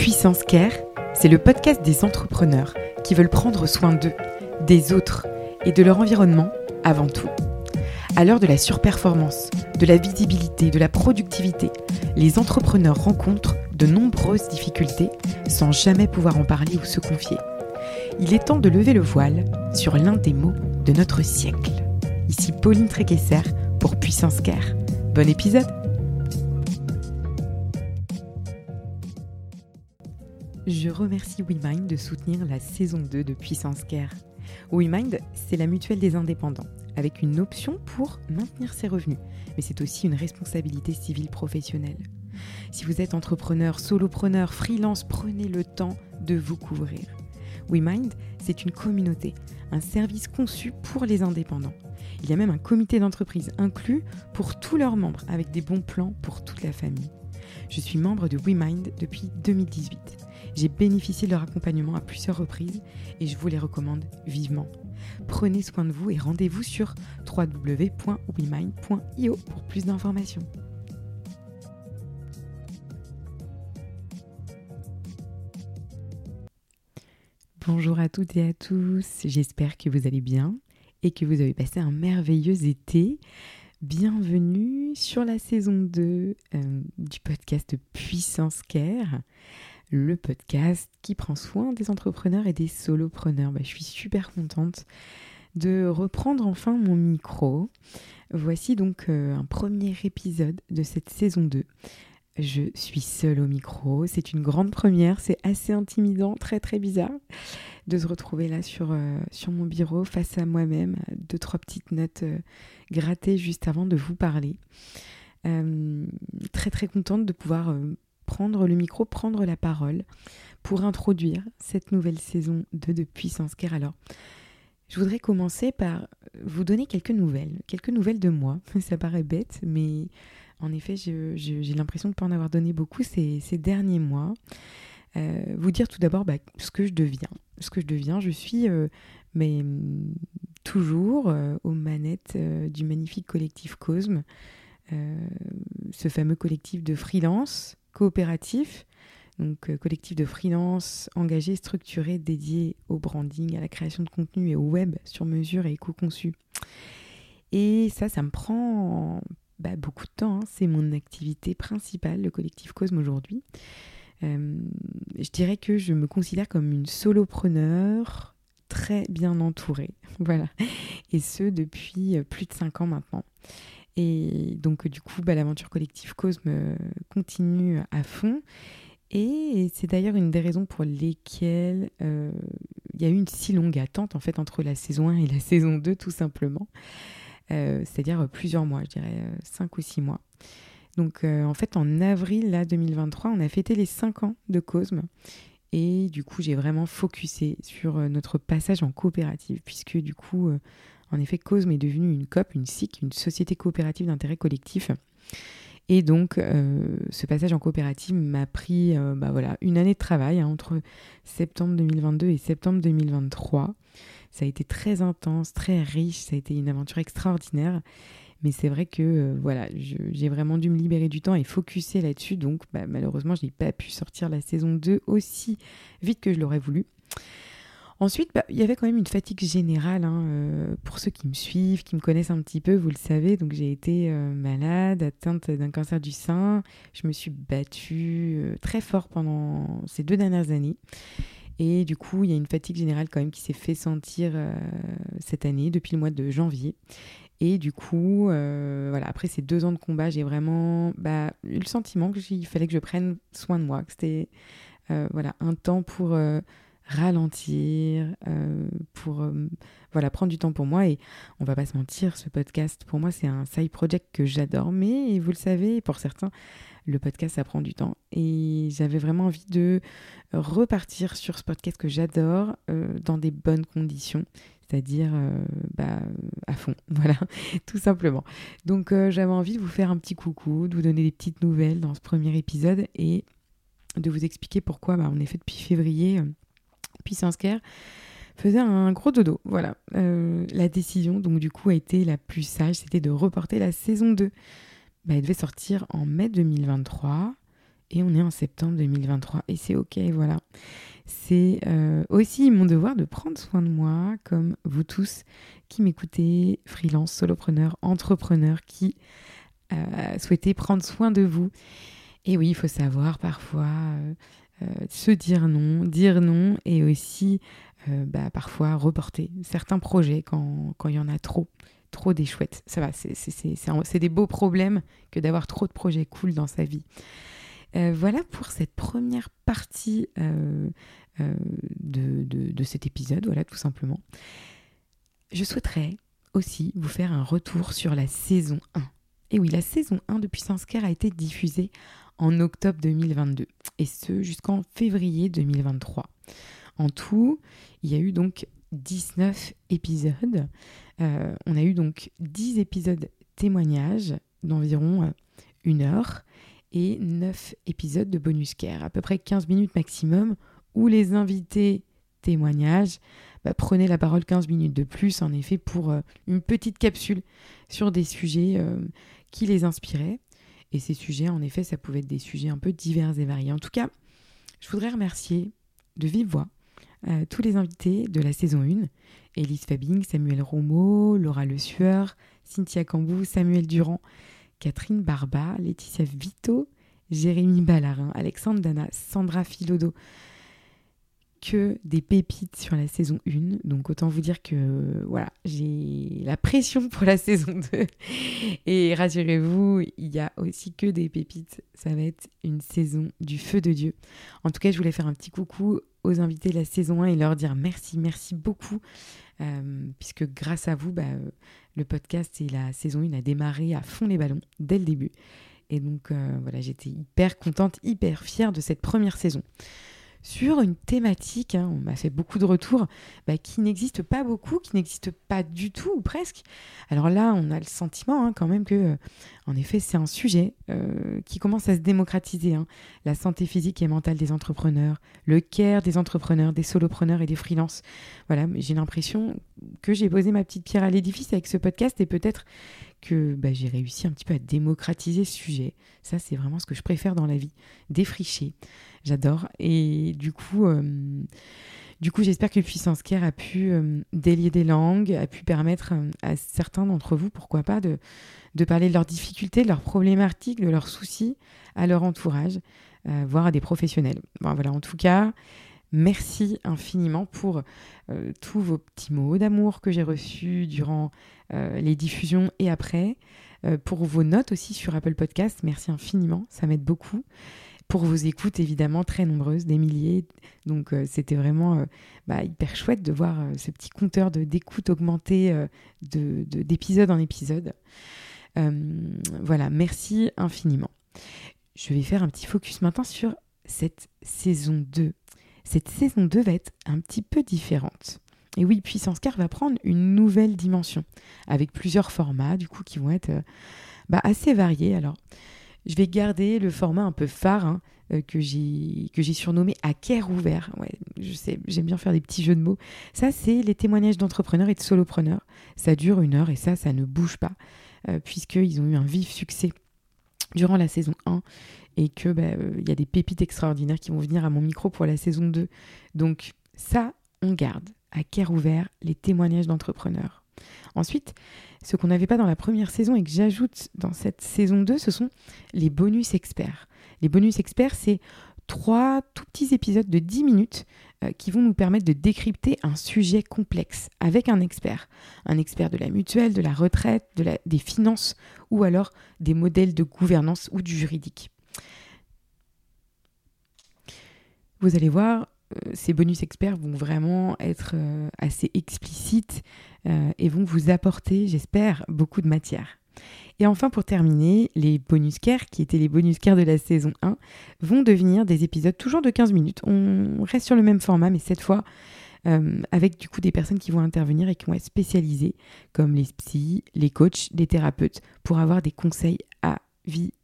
Puissance Care, c'est le podcast des entrepreneurs qui veulent prendre soin d'eux, des autres et de leur environnement avant tout. À l'heure de la surperformance, de la visibilité, de la productivité, les entrepreneurs rencontrent de nombreuses difficultés sans jamais pouvoir en parler ou se confier. Il est temps de lever le voile sur l'un des mots de notre siècle. Ici Pauline Tréquesser pour Puissance Care. Bon épisode Je remercie WeMind de soutenir la saison 2 de Puissance Care. WeMind, c'est la mutuelle des indépendants, avec une option pour maintenir ses revenus, mais c'est aussi une responsabilité civile professionnelle. Si vous êtes entrepreneur, solopreneur, freelance, prenez le temps de vous couvrir. WeMind, c'est une communauté, un service conçu pour les indépendants. Il y a même un comité d'entreprise inclus pour tous leurs membres, avec des bons plans pour toute la famille. Je suis membre de WeMind depuis 2018. J'ai bénéficié de leur accompagnement à plusieurs reprises et je vous les recommande vivement. Prenez soin de vous et rendez-vous sur www.wemind.io pour plus d'informations. Bonjour à toutes et à tous, j'espère que vous allez bien et que vous avez passé un merveilleux été. Bienvenue sur la saison 2 euh, du podcast Puissance Care le podcast qui prend soin des entrepreneurs et des solopreneurs. Bah, je suis super contente de reprendre enfin mon micro. Voici donc euh, un premier épisode de cette saison 2. Je suis seule au micro, c'est une grande première, c'est assez intimidant, très très bizarre de se retrouver là sur, euh, mon bureau face à moi-même, deux trois petites notes euh, grattées juste avant de vous parler. très très contente de pouvoir prendre le micro, prendre la parole pour introduire cette nouvelle saison 2 de Puissance Care. Alors, je voudrais commencer par vous donner quelques nouvelles, quelques nouvelles de moi. Ça paraît bête, mais en effet, j'ai l'impression de ne pas en avoir donné beaucoup ces, derniers mois. Euh, vous dire tout d'abord bah, ce que je deviens. Ce que je deviens, je suis euh, mais, toujours euh, aux manettes du magnifique collectif Cosme, ce fameux collectif de freelance coopératif, donc euh, collectif de freelance engagé, structuré, dédié au branding, à la création de contenu et au web sur mesure et éco-conçu. Et ça, ça me prend bah, beaucoup de temps. Hein. C'est mon activité principale, le collectif Cosme aujourd'hui. Euh, je dirais que je me considère comme une solopreneur très bien entourée. Voilà. Et ce, depuis euh, plus de cinq ans maintenant. Et donc, du coup, bah, l'aventure collective Cosme euh, continue à fond. Et c'est d'ailleurs une des raisons pour lesquelles euh, il y a eu une si longue attente entre la saison 1 et la saison 2 tout simplement. Euh, c'est-à-dire plusieurs mois, je dirais 5 ou 6 mois. Donc en fait en avril là, 2023, on a fêté les 5 ans de Cosme. Et du coup j'ai vraiment focusé sur notre passage en coopérative puisque du coup en effet, Cosme est devenue une COP, une SIC, une société coopérative d'intérêt collectif. Et donc, euh, ce passage en coopérative m'a pris euh, bah voilà, une année de travail hein, entre septembre 2022 et septembre 2023. Ça a été très intense, très riche, ça a été une aventure extraordinaire. Mais c'est vrai que euh, voilà, j'ai vraiment dû me libérer du temps et focuser là-dessus. Donc, bah, malheureusement, je n'ai pas pu sortir la saison 2 aussi vite que je l'aurais voulu. Ensuite, bah, il y avait quand même une fatigue générale. Hein, euh, pour ceux qui me suivent, qui me connaissent un petit peu, vous le savez. Donc, j'ai été euh, malade, atteinte d'un cancer du sein. Je me suis battue euh, très fort pendant ces deux dernières années. Et du coup, il y a une fatigue générale quand même qui s'est fait sentir cette année, depuis le mois de janvier. Et du coup, voilà, après ces deux ans de combat, j'ai vraiment bah, eu le sentiment qu'il fallait que je prenne soin de moi, que c'était voilà, un temps pour ralentir, euh, pour euh, voilà prendre du temps pour moi. Et on va pas se mentir, ce podcast, pour moi, c'est un side project que j'adore. Mais vous le savez, pour certains, le podcast, ça prend du temps. Et j'avais vraiment envie de repartir sur ce podcast que j'adore euh, dans des bonnes conditions. C'est-à-dire bah, à fond, voilà, tout simplement. Donc j'avais envie de vous faire un petit coucou, de vous donner des petites nouvelles dans ce premier épisode et de vous expliquer pourquoi, bah, en effet, depuis février, Puissance Care faisait un gros dodo. Voilà. Euh, la décision, donc, du coup, a été la plus sage, c'était de reporter la saison 2. Bah, elle devait sortir en mai 2023. et on est en septembre 2023 et c'est ok, voilà. C'est euh, aussi mon devoir de prendre soin de moi, comme vous tous qui m'écoutez, freelance, solopreneur, entrepreneur, qui euh, souhaitez prendre soin de vous. Et oui, il faut savoir parfois euh, se dire non, dire non et aussi bah, parfois reporter certains projets quand il y en a trop trop des chouettes. Ça va, c'est des beaux problèmes que d'avoir trop de projets cool dans sa vie. voilà pour cette première partie euh, de, de, cet épisode, voilà tout simplement. Je souhaiterais aussi vous faire un retour sur la saison 1. Et oui, la saison 1 de Puissance Care a été diffusée en octobre 2022 et ce jusqu'en février 2023. En tout, il y a eu donc 19 épisodes. Euh, on a eu donc 10 épisodes témoignages d'environ euh, une heure et 9 épisodes de bonus care, à peu près 15 minutes maximum où les invités témoignages bah, prenaient la parole 15 minutes de plus, en effet, pour euh, une petite capsule sur des sujets qui les inspiraient. Et ces sujets, en effet, ça pouvait être des sujets un peu divers et variés. En tout cas, je voudrais remercier de vive voix euh, tous les invités de la saison 1. Élise Fabing, Samuel Romo, Laura Le Sueur, Cynthia Cambou, Samuel Durand, Catherine Barba, Laetitia Vito, Jérémy Ballarin, Alexandre Dana, Sandra Filodo, que des pépites sur la saison 1. Donc autant vous dire que voilà, j'ai la pression pour la saison 2. Et rassurez-vous, il y a aussi que des pépites. Ça va être une saison du feu de Dieu. En tout cas, je voulais faire un petit coucou aux invités de la saison 1 et leur dire merci, merci beaucoup. Euh, puisque grâce à vous, bah, le podcast et la saison 1 a démarré à fond les ballons dès le début. Et donc euh, voilà, j'étais hyper contente, hyper fière de cette première saison sur une thématique, hein, on m'a fait beaucoup de retours, bah, qui n'existe pas beaucoup, qui n'existe pas du tout ou presque. Alors là, on a le sentiment hein, quand même que, euh, en effet, c'est un sujet euh, qui commence à se démocratiser. Hein. La santé physique et mentale des entrepreneurs, le care des entrepreneurs, des solopreneurs et des freelances. Voilà, j'ai l'impression que j'ai posé ma petite pierre à l'édifice avec ce podcast et peut-être que bah, j'ai réussi un petit peu à démocratiser ce sujet. Ça, c'est vraiment ce que je préfère dans la vie, défricher. J'adore. Et du coup, euh, du coup, j'espère que Puissance Care a pu euh, délier des langues, a pu permettre euh, à certains d'entre vous, pourquoi pas, de, parler de leurs difficultés, de leurs problématiques, de leurs soucis à leur entourage, voire à des professionnels. Voilà, en tout cas, Merci infiniment pour tous vos petits mots d'amour que j'ai reçus durant les diffusions et après. pour vos notes aussi sur Apple Podcast, merci infiniment, ça m'aide beaucoup pour vos écoutes évidemment très nombreuses, des milliers. Donc euh, c'était vraiment euh, bah, hyper chouette de voir euh, ce petit compteur d'écoute augmenter d'épisode de, en épisode. voilà, merci infiniment. Je vais faire un petit focus maintenant sur cette saison 2. Cette saison 2 va être un petit peu différente. Et oui, Puissance Car va prendre une nouvelle dimension, avec plusieurs formats, du coup, qui vont être bah, assez variés. Alors, je vais garder le format un peu phare hein, euh, que j'ai surnommé à cœur ouvert. Je sais, j'aime bien faire des petits jeux de mots. Ça, c'est les témoignages d'entrepreneurs et de solopreneurs. Ça dure une heure et ça, ça ne bouge pas, euh, puisqu'ils ont eu un vif succès durant la saison 1 et que bah, euh, il y a des pépites extraordinaires qui vont venir à mon micro pour la saison 2. Donc ça, on garde à cœur ouvert les témoignages d'entrepreneurs. Ensuite, ce qu'on n'avait pas dans la première saison et que j'ajoute dans cette saison 2, ce sont les bonus experts. Les bonus experts, c'est trois tout petits épisodes de 10 minutes euh, qui vont nous permettre de décrypter un sujet complexe avec un expert. Un expert de la mutuelle, de la retraite, des finances ou alors des modèles de gouvernance ou du juridique. Vous allez voir, euh, ces bonus experts vont vraiment être euh, assez explicites euh, et vont vous apporter, j'espère, beaucoup de matière. Et enfin, pour terminer, les bonus care, qui étaient les bonus care de la saison 1, vont devenir des épisodes toujours de 15 minutes. On reste sur le même format, mais cette fois avec du coup des personnes qui vont intervenir et qui vont être spécialisées, comme les psys, les coachs, les thérapeutes, pour avoir des conseils avisés.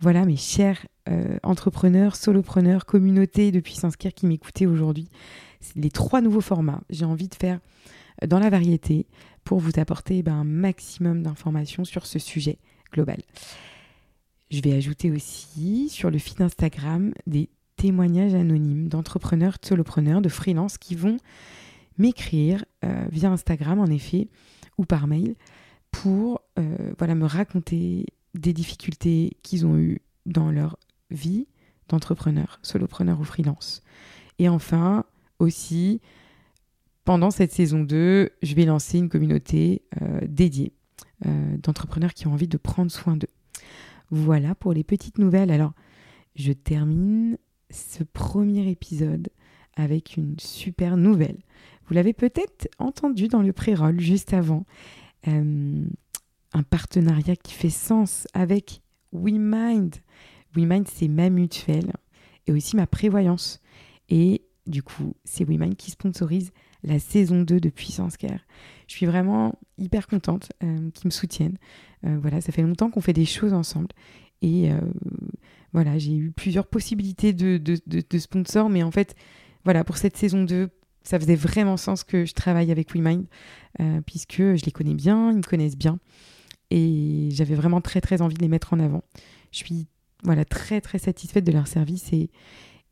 Voilà mes chers euh, entrepreneurs, solopreneurs, communauté de Puissance qui m'écoutaient aujourd'hui. Les trois nouveaux formats, j'ai envie de faire euh, dans la variété pour vous apporter ben, un maximum d'informations sur ce sujet global. Je vais ajouter aussi sur le feed Instagram des témoignages anonymes d'entrepreneurs, de solopreneurs, de freelance qui vont m'écrire euh, via Instagram en effet ou par mail pour voilà, me raconter des difficultés qu'ils ont eues dans leur vie d'entrepreneur, solopreneur ou freelance. Et enfin, aussi, pendant cette saison 2, je vais lancer une communauté euh, dédiée euh, d'entrepreneurs qui ont envie de prendre soin d'eux. Voilà pour les petites nouvelles. Alors, je termine ce premier épisode avec une super nouvelle. Vous l'avez peut-être entendu dans le pré-roll juste avant. Euh, un partenariat qui fait sens avec WeMind. WeMind, c'est ma mutuelle et aussi ma prévoyance. Et du coup, c'est WeMind qui sponsorise la saison 2 de Puissance Care. Je suis vraiment hyper contente euh, qu'ils me soutiennent. Euh, voilà, ça fait longtemps qu'on fait des choses ensemble. Et euh, voilà, j'ai eu plusieurs possibilités de, de, de, sponsors, mais en fait, voilà, pour cette saison 2, ça faisait vraiment sens que je travaille avec WeMind, puisque je les connais bien, ils me connaissent bien. Et j'avais vraiment très très envie de les mettre en avant. Je suis voilà, très très satisfaite de leur service et,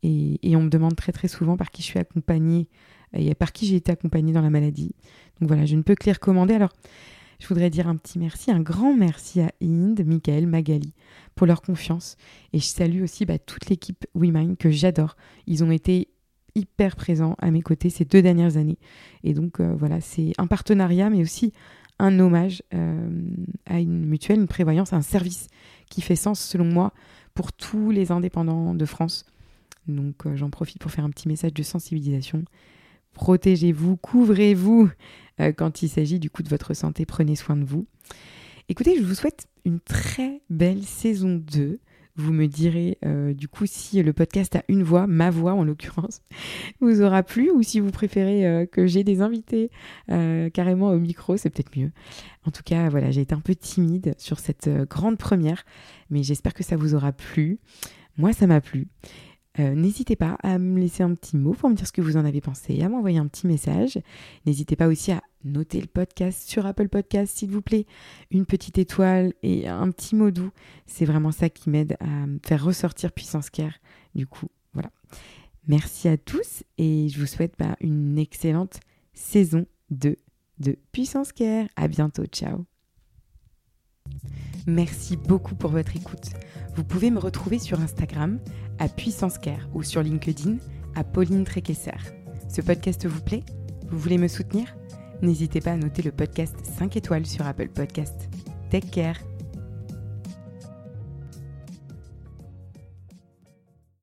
et, on me demande très très souvent par qui je suis accompagnée et par qui j'ai été accompagnée dans la maladie. Donc voilà, je ne peux que les recommander. Alors, je voudrais dire un petit merci, un grand merci à Inde, Michael, Magali pour leur confiance. Et je salue aussi bah, toute l'équipe WeMind que j'adore. Ils ont été hyper présents à mes côtés ces deux dernières années. Et donc euh, voilà, c'est un partenariat, mais aussi un hommage euh, à une mutuelle, une prévoyance, un service qui fait sens selon moi pour tous les indépendants de France. Donc euh, j'en profite pour faire un petit message de sensibilisation. Protégez-vous, couvrez-vous euh, quand il s'agit du coup de votre santé, prenez soin de vous. Écoutez, je vous souhaite une très belle saison 2. Vous me direz euh, du coup si le podcast a une voix, ma voix en l'occurrence, vous aura plu ou si vous préférez que j'ai des invités carrément au micro, c'est peut-être mieux. En tout cas, voilà, j'ai été un peu timide sur cette grande première, mais j'espère que ça vous aura plu. Moi, ça m'a plu. Euh, n'hésitez pas à me laisser un petit mot pour me dire ce que vous en avez pensé, à m'envoyer un petit message. N'hésitez pas aussi à noter le podcast sur Apple Podcast, s'il vous plaît. Une petite étoile et un petit mot doux. C'est vraiment ça qui m'aide à faire ressortir Puissance Care. Du coup, voilà. Merci à tous et je vous souhaite bah, une excellente saison 2 de Puissance Care. À bientôt. Ciao. Merci beaucoup pour votre écoute. Vous pouvez me retrouver sur Instagram à Puissance Care ou sur LinkedIn à Pauline Tréquesser. Ce podcast vous plaît? Vous voulez me soutenir? N'hésitez pas à noter le podcast 5 étoiles sur Apple Podcast. Take care